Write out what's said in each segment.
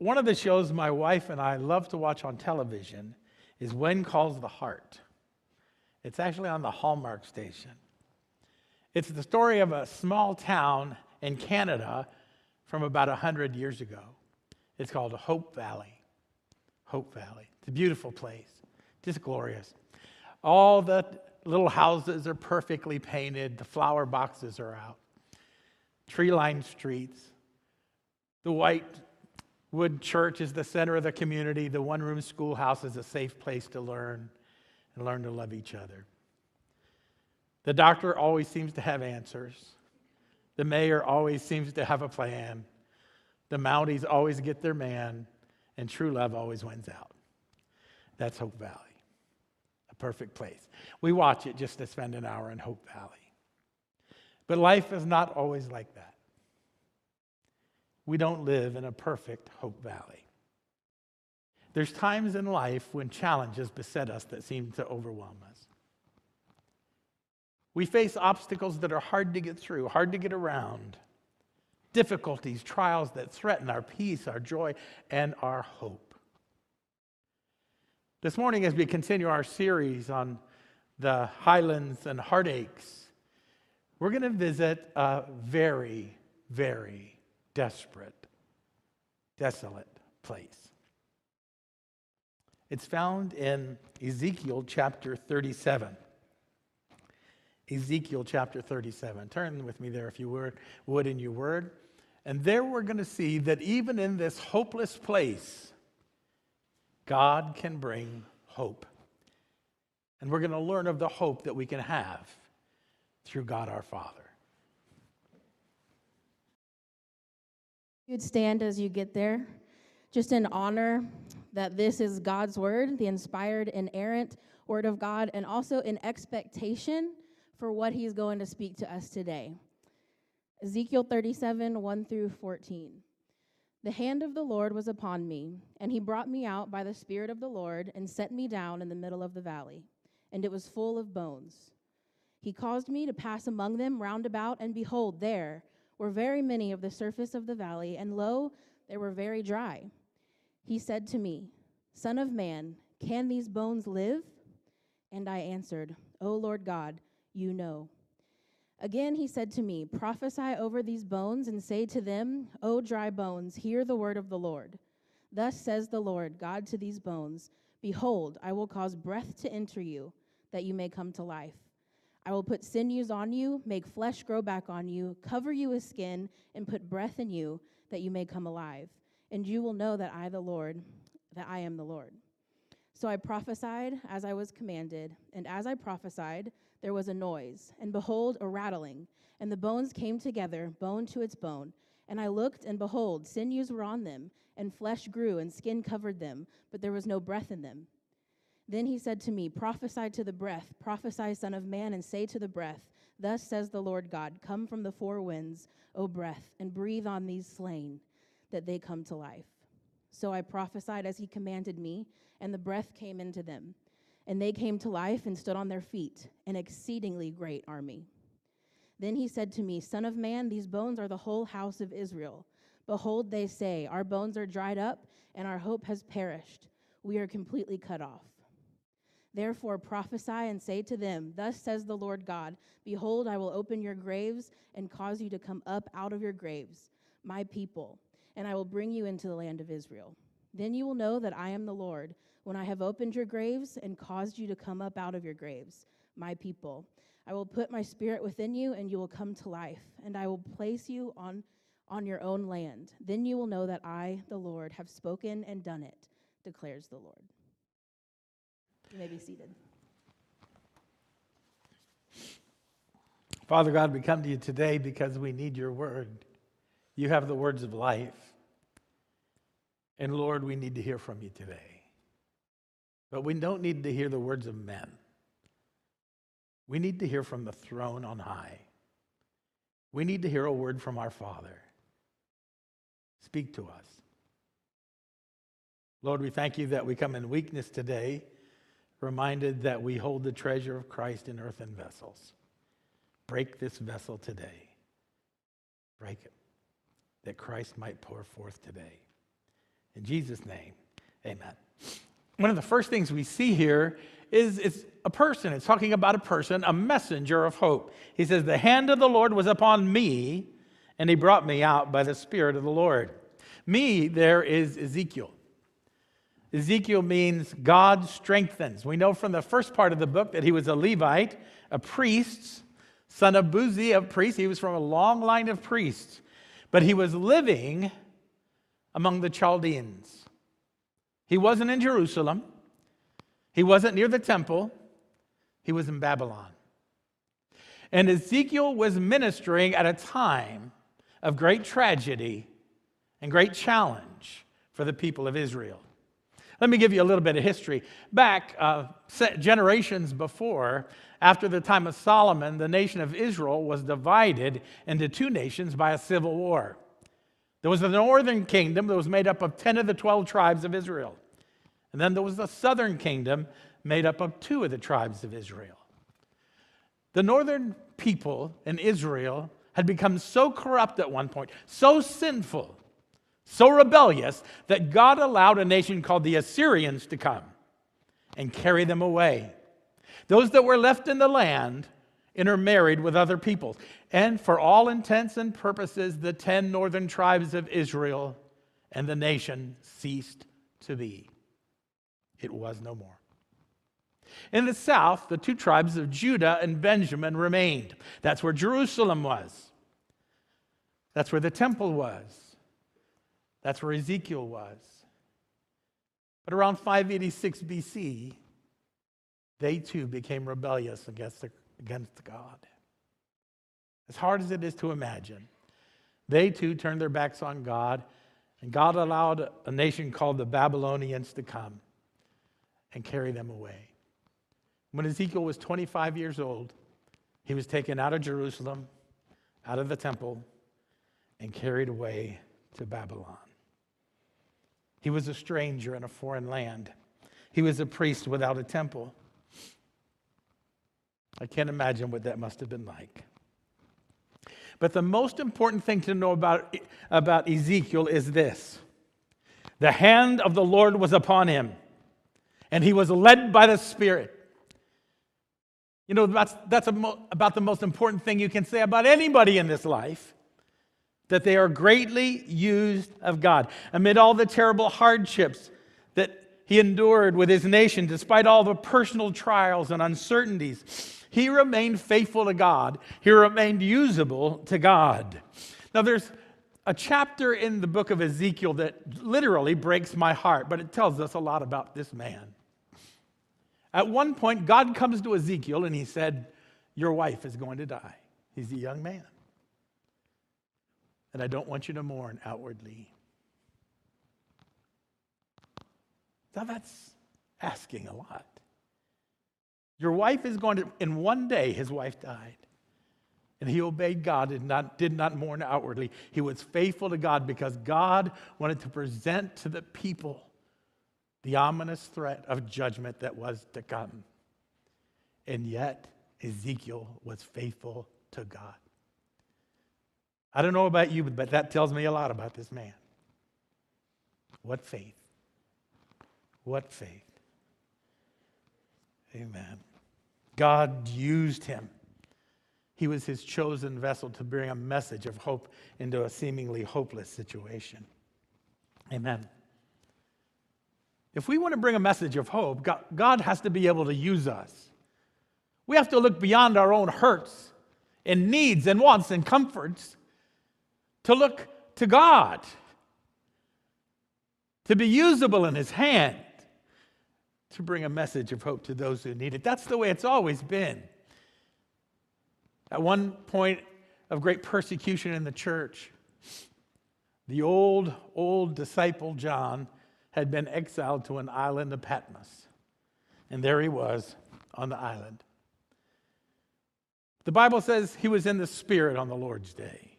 one of the shows my wife and I love to watch on television is When Calls the Heart. It's actually on the Hallmark station. It's the story of a small town in Canada from about 100 years ago. It's called Hope Valley. Hope Valley. It's a beautiful place, just glorious. All the little houses are perfectly painted, the flower boxes are out, tree lined streets. The white wood church is the center of the community. The one room schoolhouse is a safe place to learn and learn to love each other. The doctor always seems to have answers. The mayor always seems to have a plan. The Mounties always get their man, and true love always wins out. That's Hope Valley, a perfect place. We watch it just to spend an hour in Hope Valley. But life is not always like that. We don't live in a perfect Hope Valley. There's times in life when challenges beset us that seem to overwhelm us. We face obstacles that are hard to get through, hard to get around, difficulties, trials that threaten our peace, our joy, and our hope. This morning, as we continue our series on the highlands and heartaches, we're going to visit a very, very desperate, desolate place. It's found in Ezekiel chapter 37. Ezekiel chapter 37. Turn with me there if you would Would in your word. And there we're going to see that even in this hopeless place, God can bring hope. And we're going to learn of the hope that we can have through God our Father. You'd stand as you get there, just in honor that this is God's word, the inspired, inerrant word of God, and also in expectation for what he's going to speak to us today. Ezekiel 37, 1 through 14. The hand of the Lord was upon me, and he brought me out by the Spirit of the Lord and set me down in the middle of the valley, and it was full of bones. He caused me to pass among them round about, and behold, there were very many of the surface of the valley, and lo, they were very dry. He said to me, Son of man, can these bones live? And I answered, O Lord God, you know. Again he said to me, Prophesy over these bones and say to them, O dry bones, hear the word of the Lord. Thus says the Lord God to these bones Behold, I will cause breath to enter you, that you may come to life. I will put sinews on you, make flesh grow back on you, cover you with skin, and put breath in you, that you may come alive. And you will know that I, the Lord, that I am the Lord. So I prophesied as I was commanded, and as I prophesied, there was a noise, and behold, a rattling, and the bones came together, bone to its bone. And I looked, and behold, sinews were on them, and flesh grew, and skin covered them, but there was no breath in them. Then he said to me, Prophesy to the breath, prophesy, Son of Man, and say to the breath, Thus says the Lord God, Come from the four winds, O breath, and breathe on these slain, that they come to life. So I prophesied as he commanded me, and the breath came into them and they came to life and stood on their feet, an exceedingly great army. Then he said to me, Son of man, these bones are the whole house of Israel. Behold, they say, Our bones are dried up, and our hope has perished. We are completely cut off. Therefore prophesy and say to them, Thus says the Lord God Behold, I will open your graves and cause you to come up out of your graves, my people, and I will bring you into the land of Israel. Then you will know that I am the Lord when I have opened your graves and caused you to come up out of your graves, my people. I will put my spirit within you, and you will come to life, and I will place you on, on your own land. Then you will know that I, the Lord, have spoken and done it, declares the Lord. You may be seated. Father God, we come to you today because we need your word. You have the words of life. And Lord, we need to hear from you today. But we don't need to hear the words of men. We need to hear from the throne on high. We need to hear a word from our Father. Speak to us. Lord, we thank you that we come in weakness today, reminded that we hold the treasure of Christ in earthen vessels. Break this vessel today. Break it, that Christ might pour forth today. In Jesus' name, amen. One of the first things we see here is it's a person. It's talking about a person, a messenger of hope. He says, The hand of the Lord was upon me, and he brought me out by the Spirit of the Lord. Me, there is Ezekiel. Ezekiel means God strengthens. We know from the first part of the book that he was a Levite, a priest, son of Buzi, a priest. He was from a long line of priests, but he was living among the Chaldeans. He wasn't in Jerusalem, he wasn't near the temple, he was in Babylon. And Ezekiel was ministering at a time of great tragedy and great challenge for the people of Israel. Let me give you a little bit of history. Back uh, generations before, after the time of Solomon, the nation of Israel was divided into two nations by a civil war. There was the northern kingdom that was made up of 10 of the 12 tribes of Israel. And then there was the southern kingdom made up of two of the tribes of Israel. The northern people in Israel had become so corrupt at one point, so sinful, so rebellious that God allowed a nation called the Assyrians to come and carry them away. Those that were left in the land intermarried with other peoples. And for all intents and purposes, the 10 northern tribes of Israel and the nation ceased to be. It was no more. In the south, the two tribes of Judah and Benjamin remained. That's where Jerusalem was. That's where the temple was. That's where Ezekiel was. But around 586 BC, they too became rebellious against, the, against God. As hard as it is to imagine, they too turned their backs on God, and God allowed a nation called the Babylonians to come and carry them away. When Ezekiel was 25 years old, he was taken out of Jerusalem, out of the temple, and carried away to Babylon. He was a stranger in a foreign land. He was a priest without a temple. I can't imagine what that must have been like. But the most important thing to know about, about Ezekiel is this the hand of the Lord was upon him, and he was led by the Spirit. You know, that's, that's about the most important thing you can say about anybody in this life that they are greatly used of God. Amid all the terrible hardships that he endured with his nation, despite all the personal trials and uncertainties, he remained faithful to God. He remained usable to God. Now, there's a chapter in the book of Ezekiel that literally breaks my heart, but it tells us a lot about this man. At one point, God comes to Ezekiel and he said, Your wife is going to die. He's a young man and I don't want you to mourn outwardly. Now that's asking a lot. Your wife is going to, in one day, his wife died. And he obeyed God and not, did not mourn outwardly. He was faithful to God because God wanted to present to the people the ominous threat of judgment that was to come. And yet, Ezekiel was faithful to God. I don't know about you, but that tells me a lot about this man. What faith. What faith. Amen. God used him. He was his chosen vessel to bring a message of hope into a seemingly hopeless situation. Amen. If we want to bring a message of hope, God has to be able to use us. We have to look beyond our own hurts and needs and wants and comforts to look to God, to be usable in His hand, to bring a message of hope to those who need it. That's the way it's always been. At one point of great persecution in the church, the old, old disciple John had been exiled to an island of Patmos. And there he was on the island. The Bible says he was in the Spirit on the Lord's day.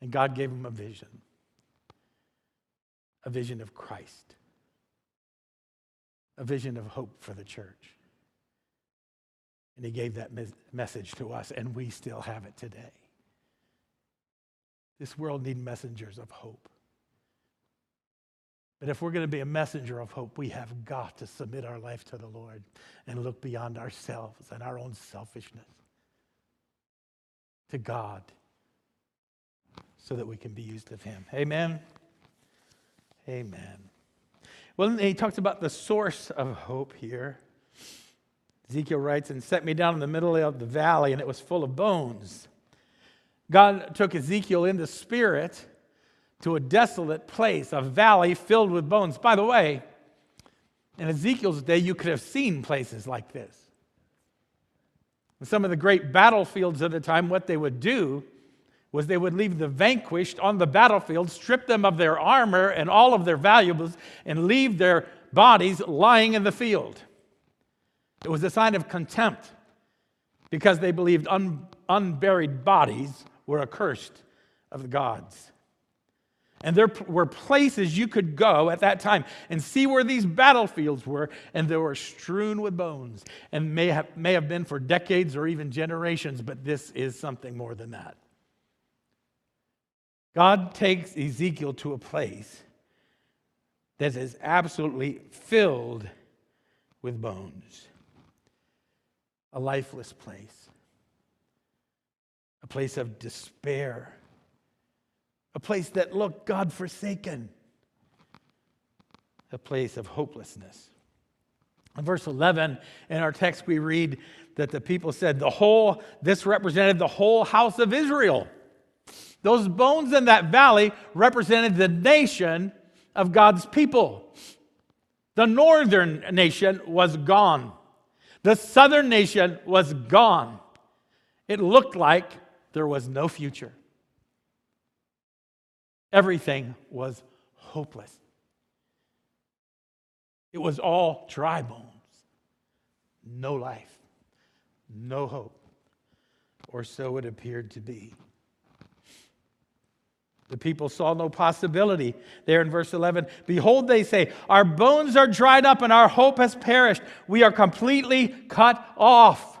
And God gave him a vision a vision of Christ, a vision of hope for the church. And he gave that mes- message to us, and we still have it today. This world needs messengers of hope. But if we're going to be a messenger of hope, we have got to submit our life to the Lord and look beyond ourselves and our own selfishness to God so that we can be used of Him. Amen. Amen. Well, he talks about the source of hope here. Ezekiel writes, and set me down in the middle of the valley, and it was full of bones. God took Ezekiel in the spirit to a desolate place, a valley filled with bones. By the way, in Ezekiel's day, you could have seen places like this. Some of the great battlefields of the time, what they would do was they would leave the vanquished on the battlefield, strip them of their armor and all of their valuables, and leave their bodies lying in the field. It was a sign of contempt because they believed un- unburied bodies were accursed of the gods. And there were places you could go at that time and see where these battlefields were, and they were strewn with bones, and may have, may have been for decades or even generations, but this is something more than that. God takes Ezekiel to a place that is absolutely filled with bones, a lifeless place, a place of despair a place that looked God forsaken, a place of hopelessness. In verse 11, in our text, we read that the people said, the whole, this represented the whole house of Israel. Those bones in that valley represented the nation of God's people. The northern nation was gone, the southern nation was gone. It looked like there was no future. Everything was hopeless. It was all dry bones, no life, no hope, or so it appeared to be. The people saw no possibility. There in verse 11, behold, they say, Our bones are dried up and our hope has perished. We are completely cut off.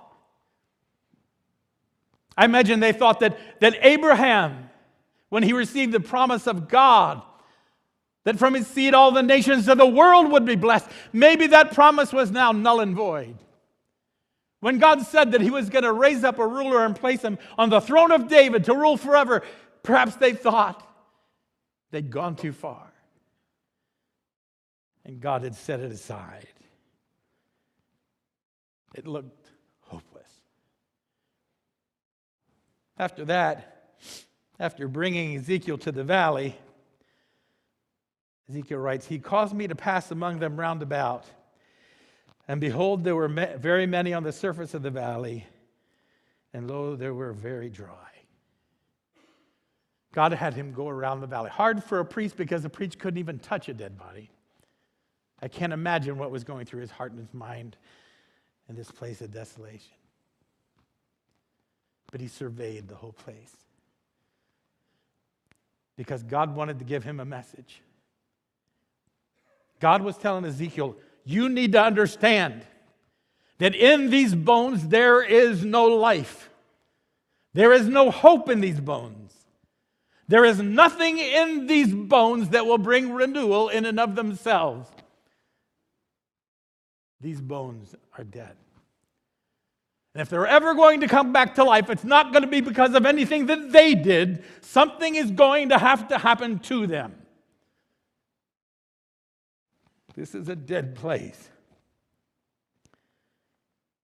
I imagine they thought that, that Abraham when he received the promise of God that from his seed all the nations of the world would be blessed. Maybe that promise was now null and void. When God said that he was going to raise up a ruler and place him on the throne of David to rule forever, perhaps they thought they'd gone too far. And God had set it aside. It looked hopeless. After that, after bringing Ezekiel to the valley, Ezekiel writes, He caused me to pass among them round about. And behold, there were very many on the surface of the valley, and lo, they were very dry. God had him go around the valley. Hard for a priest because the priest couldn't even touch a dead body. I can't imagine what was going through his heart and his mind in this place of desolation. But he surveyed the whole place because God wanted to give him a message. God was telling Ezekiel, You need to understand that in these bones there is no life. There is no hope in these bones. There is nothing in these bones that will bring renewal in and of themselves. These bones are dead. And if they're ever going to come back to life, it's not going to be because of anything that they did. Something is going to have to happen to them. This is a dead place.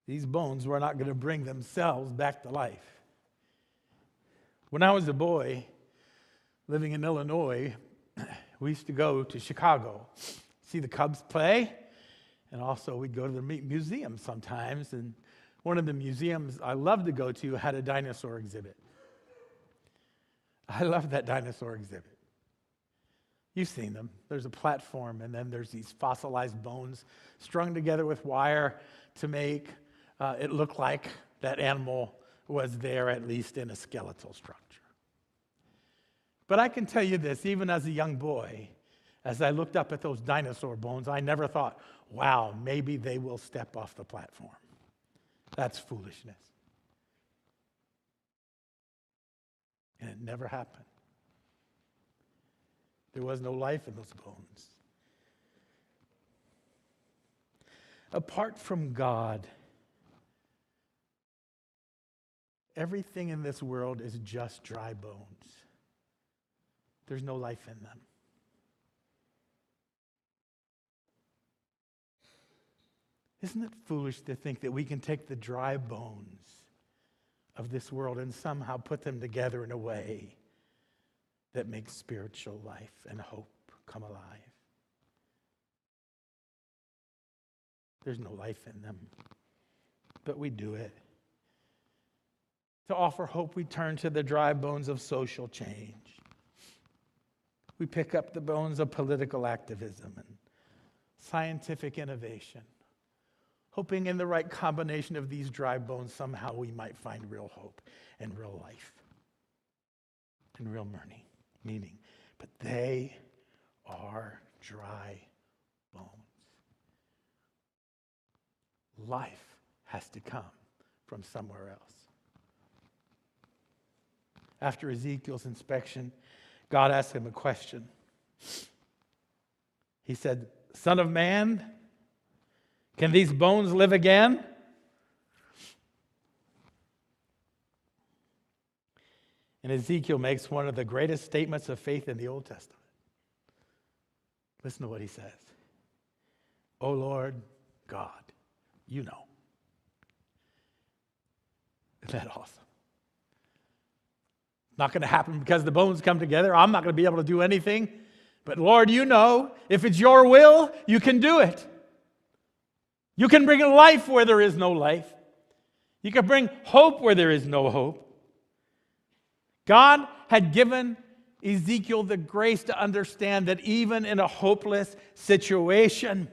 These bones were not going to bring themselves back to life. When I was a boy living in Illinois, we used to go to Chicago, see the Cubs play, and also we'd go to the museum sometimes and one of the museums I loved to go to had a dinosaur exhibit. I loved that dinosaur exhibit. You've seen them. There's a platform, and then there's these fossilized bones strung together with wire to make uh, it look like that animal was there, at least in a skeletal structure. But I can tell you this, even as a young boy, as I looked up at those dinosaur bones, I never thought, wow, maybe they will step off the platform. That's foolishness. And it never happened. There was no life in those bones. Apart from God, everything in this world is just dry bones. There's no life in them. Isn't it foolish to think that we can take the dry bones of this world and somehow put them together in a way that makes spiritual life and hope come alive? There's no life in them, but we do it. To offer hope, we turn to the dry bones of social change. We pick up the bones of political activism and scientific innovation hoping in the right combination of these dry bones, somehow we might find real hope and real life and real meaning. But they are dry bones. Life has to come from somewhere else. After Ezekiel's inspection, God asked him a question. He said, Son of man, can these bones live again? And Ezekiel makes one of the greatest statements of faith in the Old Testament. Listen to what he says O Lord God, you know. Isn't that awesome? Not going to happen because the bones come together. I'm not going to be able to do anything. But Lord, you know, if it's your will, you can do it. You can bring life where there is no life. You can bring hope where there is no hope. God had given Ezekiel the grace to understand that even in a hopeless situation,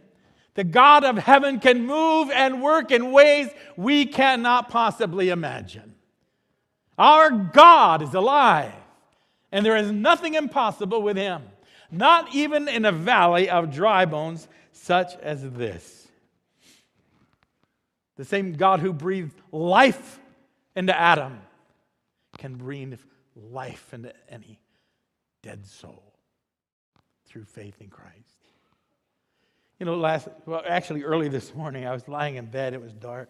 the God of heaven can move and work in ways we cannot possibly imagine. Our God is alive, and there is nothing impossible with him, not even in a valley of dry bones such as this. The same God who breathed life into Adam can breathe life into any dead soul through faith in Christ. You know, last, well, actually, early this morning, I was lying in bed, it was dark.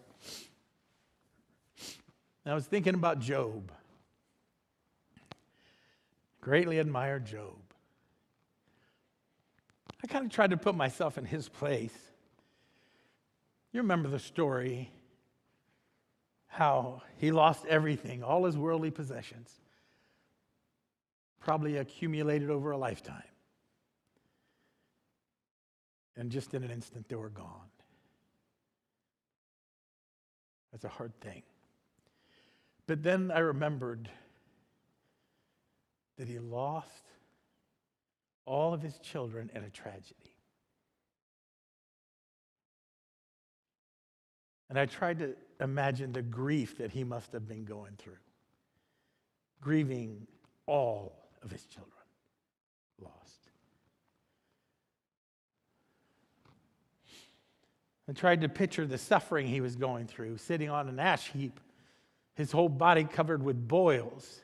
And I was thinking about Job. Greatly admired Job. I kind of tried to put myself in his place. You remember the story how he lost everything, all his worldly possessions, probably accumulated over a lifetime. And just in an instant, they were gone. That's a hard thing. But then I remembered that he lost all of his children in a tragedy. And I tried to imagine the grief that he must have been going through, grieving all of his children lost. I tried to picture the suffering he was going through, sitting on an ash heap, his whole body covered with boils.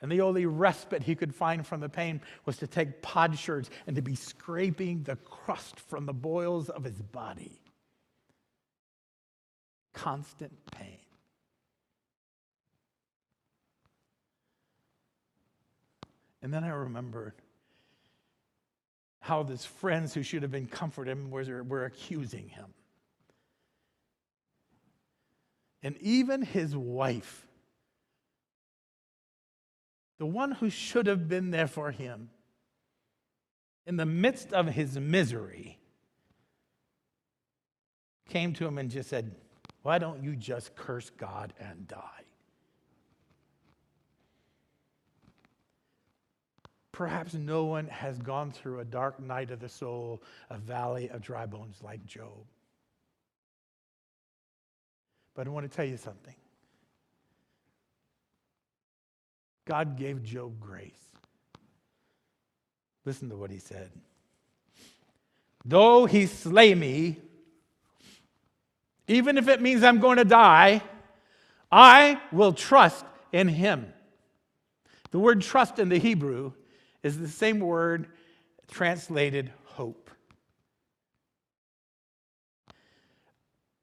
And the only respite he could find from the pain was to take potsherds and to be scraping the crust from the boils of his body constant pain. And then I remembered how his friends who should have been comforting him were, were accusing him. And even his wife, the one who should have been there for him, in the midst of his misery, came to him and just said, why don't you just curse God and die? Perhaps no one has gone through a dark night of the soul, a valley of dry bones like Job. But I want to tell you something. God gave Job grace. Listen to what he said. Though he slay me, even if it means I'm going to die, I will trust in him. The word trust in the Hebrew is the same word translated hope.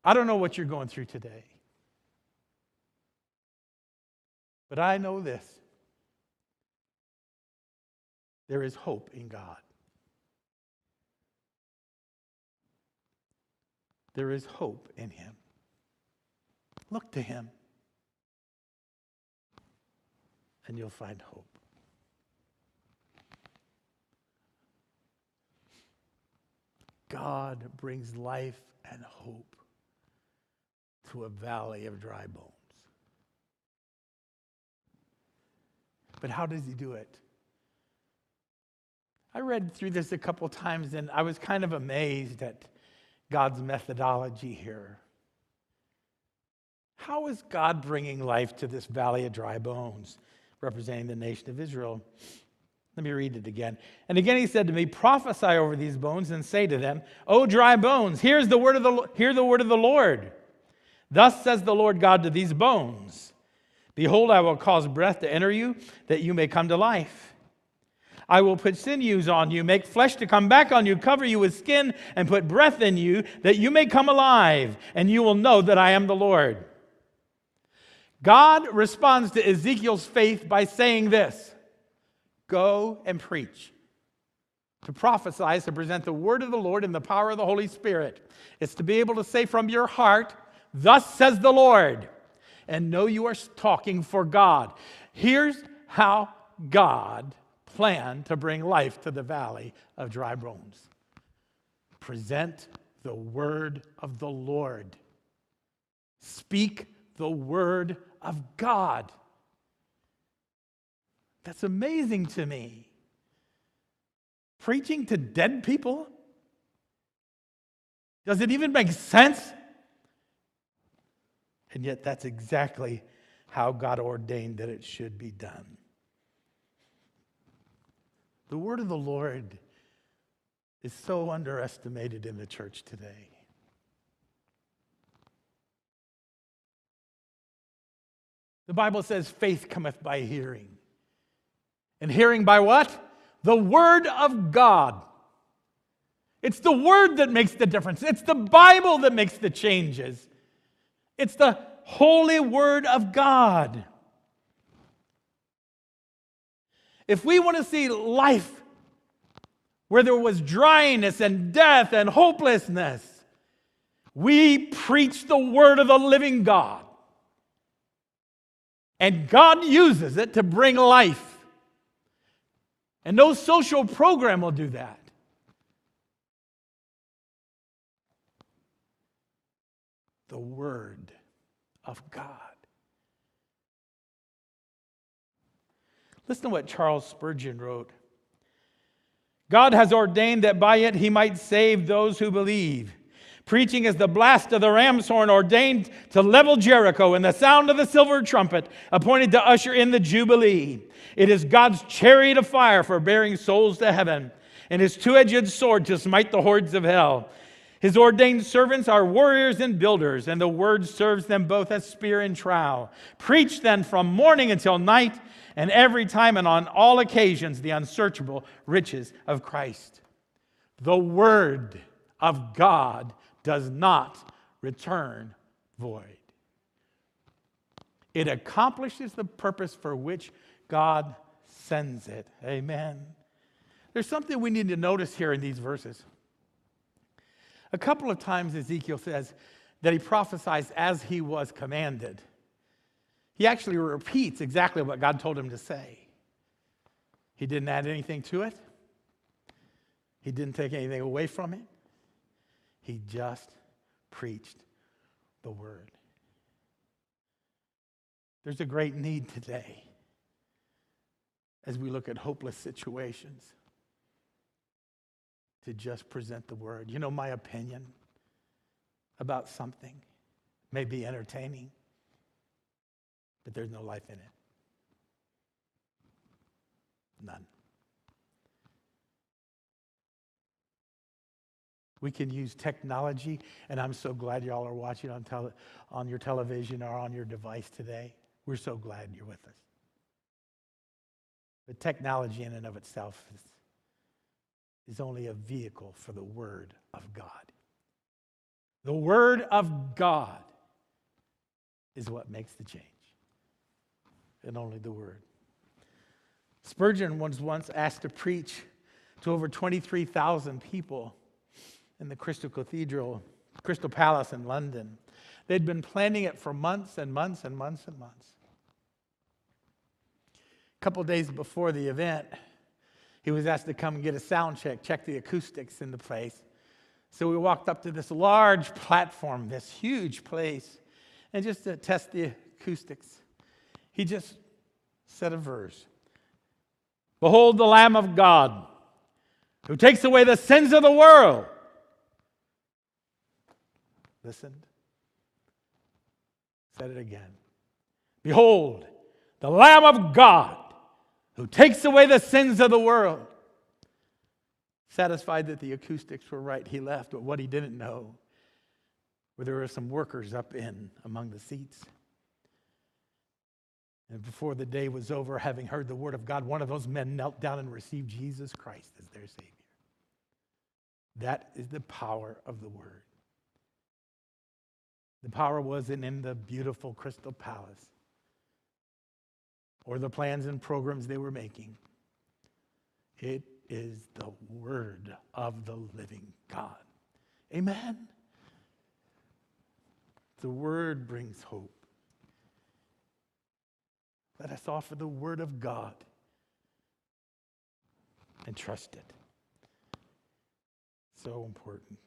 I don't know what you're going through today. But I know this there is hope in God. There is hope in Him. Look to Him, and you'll find hope. God brings life and hope to a valley of dry bones. But how does he do it? I read through this a couple times and I was kind of amazed at God's methodology here. How is God bringing life to this valley of dry bones, representing the nation of Israel? Let me read it again. And again he said to me, Prophesy over these bones and say to them, O dry bones, here's the word of the, hear the word of the Lord. Thus says the Lord God to these bones Behold, I will cause breath to enter you, that you may come to life. I will put sinews on you, make flesh to come back on you, cover you with skin, and put breath in you, that you may come alive, and you will know that I am the Lord. God responds to Ezekiel's faith by saying this Go and preach. To prophesy is to present the word of the Lord in the power of the Holy Spirit. It's to be able to say from your heart, Thus says the Lord, and know you are talking for God. Here's how God planned to bring life to the valley of dry bones present the word of the Lord, speak the word of God. That's amazing to me. Preaching to dead people? Does it even make sense? And yet, that's exactly how God ordained that it should be done. The word of the Lord is so underestimated in the church today. The Bible says faith cometh by hearing. And hearing by what? The word of God. It's the word that makes the difference. It's the Bible that makes the changes. It's the holy word of God. If we want to see life where there was dryness and death and hopelessness, we preach the word of the living God. And God uses it to bring life. And no social program will do that. The Word of God. Listen to what Charles Spurgeon wrote. God has ordained that by it he might save those who believe. Preaching is the blast of the ram's horn ordained to level Jericho and the sound of the silver trumpet appointed to usher in the Jubilee. It is God's chariot of fire for bearing souls to heaven and his two edged sword to smite the hordes of hell. His ordained servants are warriors and builders, and the word serves them both as spear and trowel. Preach then from morning until night, and every time and on all occasions, the unsearchable riches of Christ. The word of God does not return void. It accomplishes the purpose for which God sends it. Amen. There's something we need to notice here in these verses. A couple of times Ezekiel says that he prophesies as he was commanded. He actually repeats exactly what God told him to say. He didn't add anything to it, he didn't take anything away from it. He just preached the word. There's a great need today as we look at hopeless situations to just present the word. You know, my opinion about something may be entertaining, but there's no life in it. None. We can use technology, and I'm so glad y'all are watching on, tele, on your television or on your device today. We're so glad you're with us. But technology, in and of itself, is – is only a vehicle for the Word of God. The Word of God is what makes the change, and only the Word. Spurgeon was once asked to preach to over 23,000 people in the Crystal Cathedral, Crystal Palace in London. They'd been planning it for months and months and months and months. A couple days before the event, he was asked to come and get a sound check, check the acoustics in the place. So we walked up to this large platform, this huge place, and just to test the acoustics, he just said a verse Behold the Lamb of God who takes away the sins of the world. Listened, said it again. Behold the Lamb of God who takes away the sins of the world. Satisfied that the acoustics were right, he left, but what he didn't know were there were some workers up in among the seats. And before the day was over, having heard the word of God, one of those men knelt down and received Jesus Christ as their Savior. That is the power of the word. The power wasn't in the beautiful Crystal Palace or the plans and programs they were making. It is the word of the living God. Amen. The word brings hope. Let us offer the word of God and trust it. So important.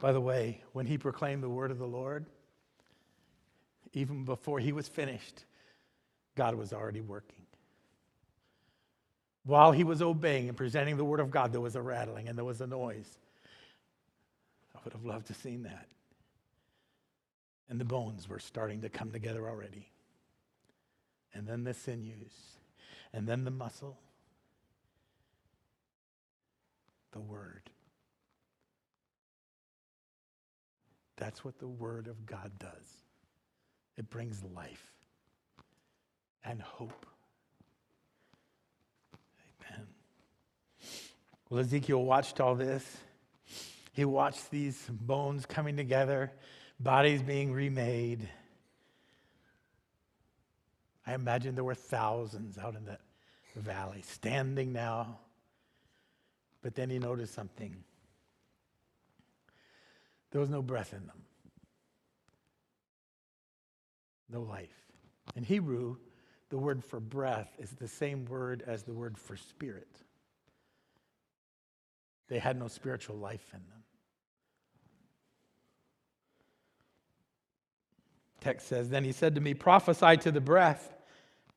By the way, when he proclaimed the word of the Lord, even before he was finished, God was already working. While he was obeying and presenting the word of God, there was a rattling and there was a noise. I would have loved to have seen that. And the bones were starting to come together already. And then the sinews, and then the muscle, the word. That's what the word of God does. It brings life and hope. Amen. Well, Ezekiel watched all this. He watched these bones coming together, bodies being remade. I imagine there were thousands out in that valley standing now. But then he noticed something. There was no breath in them no life. In Hebrew, the word for breath is the same word as the word for spirit. They had no spiritual life in them. Text says, Then he said to me, Prophesy to the breath.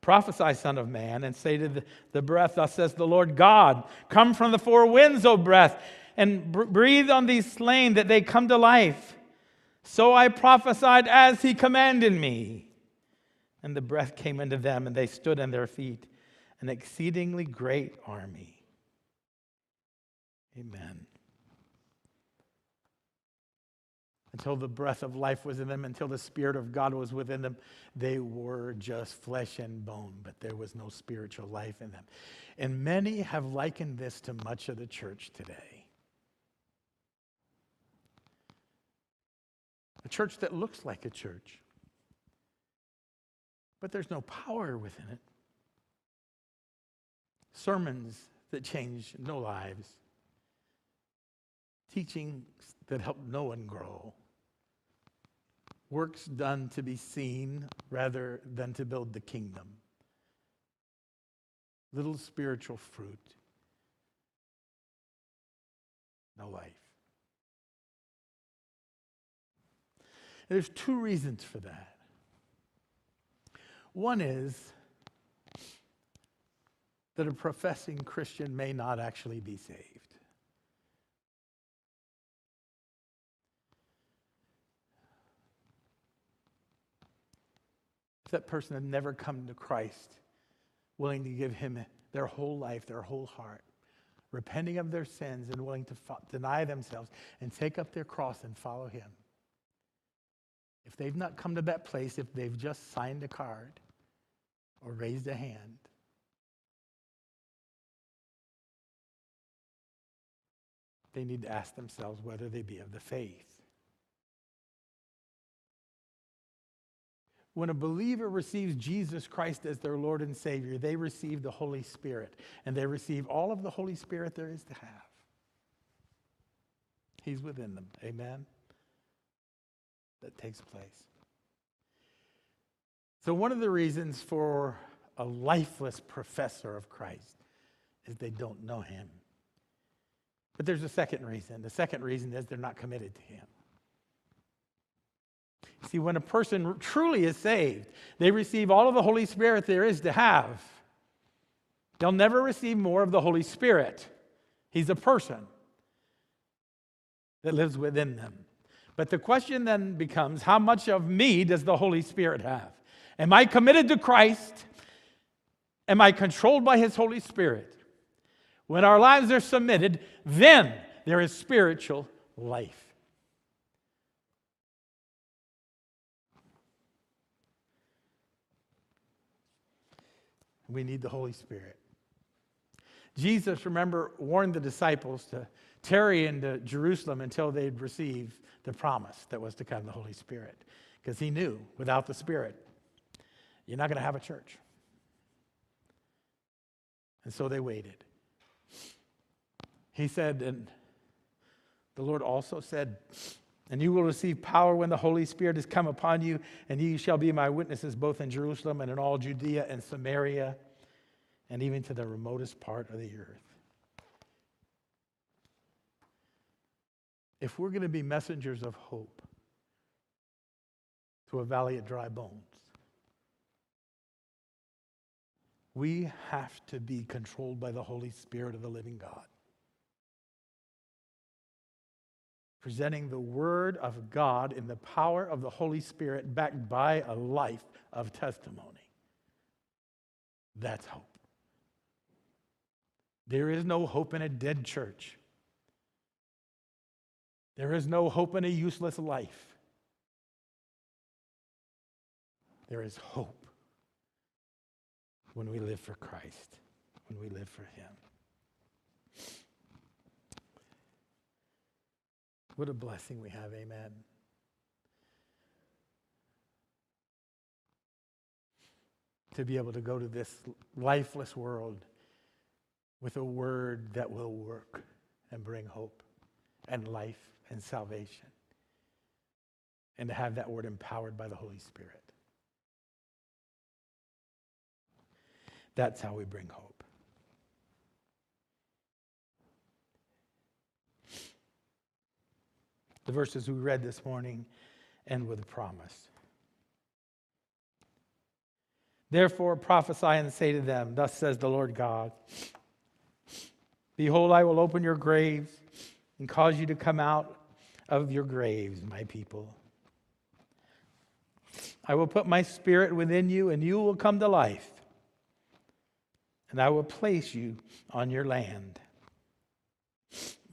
Prophesy, Son of Man, and say to the, the breath, Thus says the Lord God, Come from the four winds, O breath, and br- breathe on these slain that they come to life. So I prophesied as he commanded me. And the breath came into them, and they stood on their feet, an exceedingly great army. Amen. Until the breath of life was in them, until the Spirit of God was within them, they were just flesh and bone, but there was no spiritual life in them. And many have likened this to much of the church today. A church that looks like a church, but there's no power within it. Sermons that change no lives, teachings that help no one grow, works done to be seen rather than to build the kingdom, little spiritual fruit, no life. There's two reasons for that. One is that a professing Christian may not actually be saved. If that person had never come to Christ, willing to give him their whole life, their whole heart, repenting of their sins and willing to fo- deny themselves and take up their cross and follow him, if they've not come to that place, if they've just signed a card or raised a hand, they need to ask themselves whether they be of the faith. When a believer receives Jesus Christ as their Lord and Savior, they receive the Holy Spirit, and they receive all of the Holy Spirit there is to have. He's within them. Amen? That takes place. So, one of the reasons for a lifeless professor of Christ is they don't know him. But there's a second reason. The second reason is they're not committed to him. See, when a person truly is saved, they receive all of the Holy Spirit there is to have. They'll never receive more of the Holy Spirit. He's a person that lives within them. But the question then becomes how much of me does the Holy Spirit have? Am I committed to Christ? Am I controlled by His Holy Spirit? When our lives are submitted, then there is spiritual life. We need the Holy Spirit. Jesus, remember, warned the disciples to tarry in Jerusalem until they'd receive the promise that was to come, the Holy Spirit. Because he knew without the Spirit, you're not going to have a church. And so they waited. He said, and the Lord also said, and you will receive power when the Holy Spirit has come upon you, and you shall be my witnesses both in Jerusalem and in all Judea and Samaria, and even to the remotest part of the earth. If we're going to be messengers of hope to a valley of dry bones, we have to be controlled by the Holy Spirit of the living God. Presenting the Word of God in the power of the Holy Spirit, backed by a life of testimony. That's hope. There is no hope in a dead church. There is no hope in a useless life. There is hope when we live for Christ, when we live for Him. What a blessing we have, amen. To be able to go to this lifeless world with a word that will work and bring hope and life and salvation, and to have that word empowered by the Holy Spirit. That's how we bring hope. The verses we read this morning end with a promise. Therefore, prophesy and say to them, Thus says the Lord God Behold, I will open your graves and cause you to come out of your graves, my people. I will put my spirit within you, and you will come to life and I will place you on your land.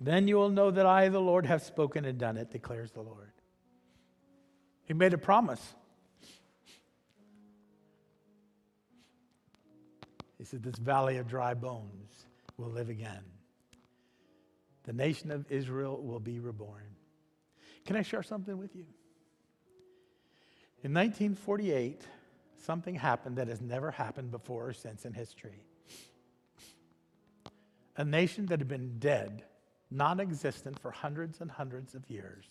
Then you will know that I, the Lord, have spoken and done it, declares the Lord. He made a promise. He said, This valley of dry bones will live again. The nation of Israel will be reborn. Can I share something with you? In 1948, something happened that has never happened before or since in history a nation that had been dead, non existent for hundreds and hundreds of years,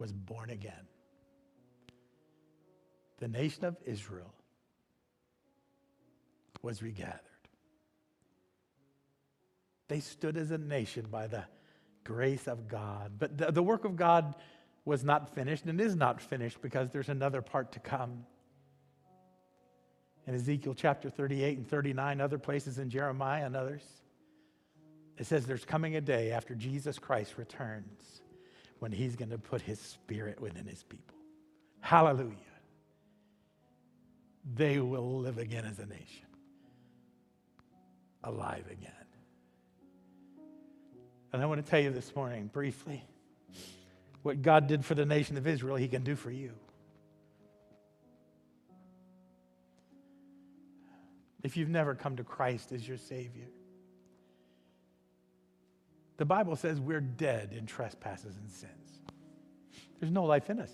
was born again. The nation of Israel was regathered. They stood as a nation by the grace of God. But the, the work of God was not finished and is not finished because there's another part to come. In Ezekiel chapter 38 and 39, other places in Jeremiah and others, it says there's coming a day after Jesus Christ returns when he's going to put his spirit within his people. Hallelujah. They will live again as a nation, alive again. And I want to tell you this morning, briefly, what God did for the nation of Israel, he can do for you. If you've never come to Christ as your Savior, The Bible says we're dead in trespasses and sins. There's no life in us,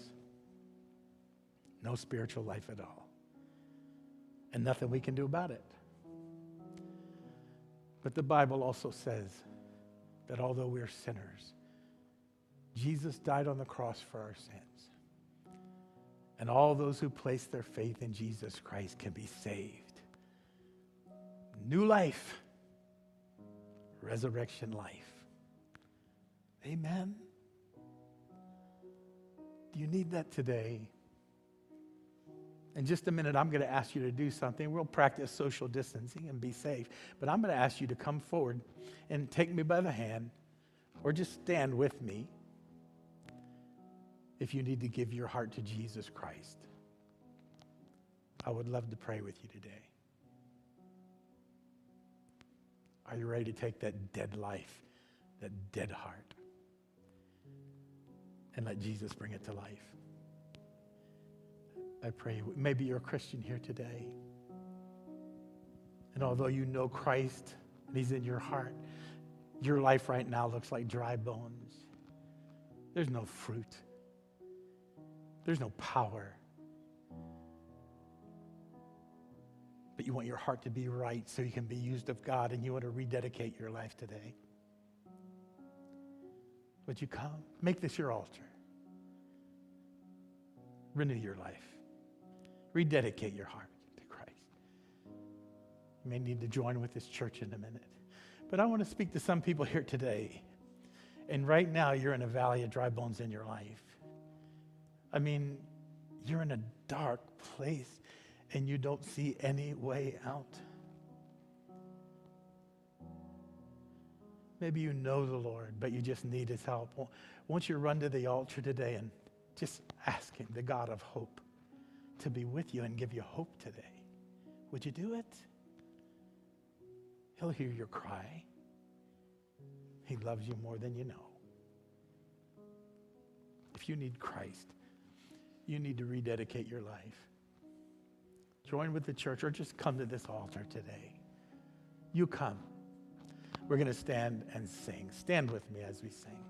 no spiritual life at all, and nothing we can do about it. But the Bible also says that although we're sinners, Jesus died on the cross for our sins. And all those who place their faith in Jesus Christ can be saved. New life, resurrection life. Amen. Do you need that today? In just a minute, I'm going to ask you to do something. We'll practice social distancing and be safe. But I'm going to ask you to come forward and take me by the hand or just stand with me if you need to give your heart to Jesus Christ. I would love to pray with you today. Are you ready to take that dead life, that dead heart, and let Jesus bring it to life? I pray. Maybe you're a Christian here today. And although you know Christ and He's in your heart, your life right now looks like dry bones. There's no fruit, there's no power. But you want your heart to be right so you can be used of God and you want to rededicate your life today. Would you come? Make this your altar. Renew your life rededicate your heart to Christ. You may need to join with this church in a minute. But I want to speak to some people here today. And right now, you're in a valley of dry bones in your life. I mean, you're in a dark place and you don't see any way out. Maybe you know the Lord, but you just need his help. Won't you run to the altar today and just ask him, the God of hope, to be with you and give you hope today. Would you do it? He'll hear your cry. He loves you more than you know. If you need Christ, you need to rededicate your life. Join with the church or just come to this altar today. You come. We're going to stand and sing. Stand with me as we sing.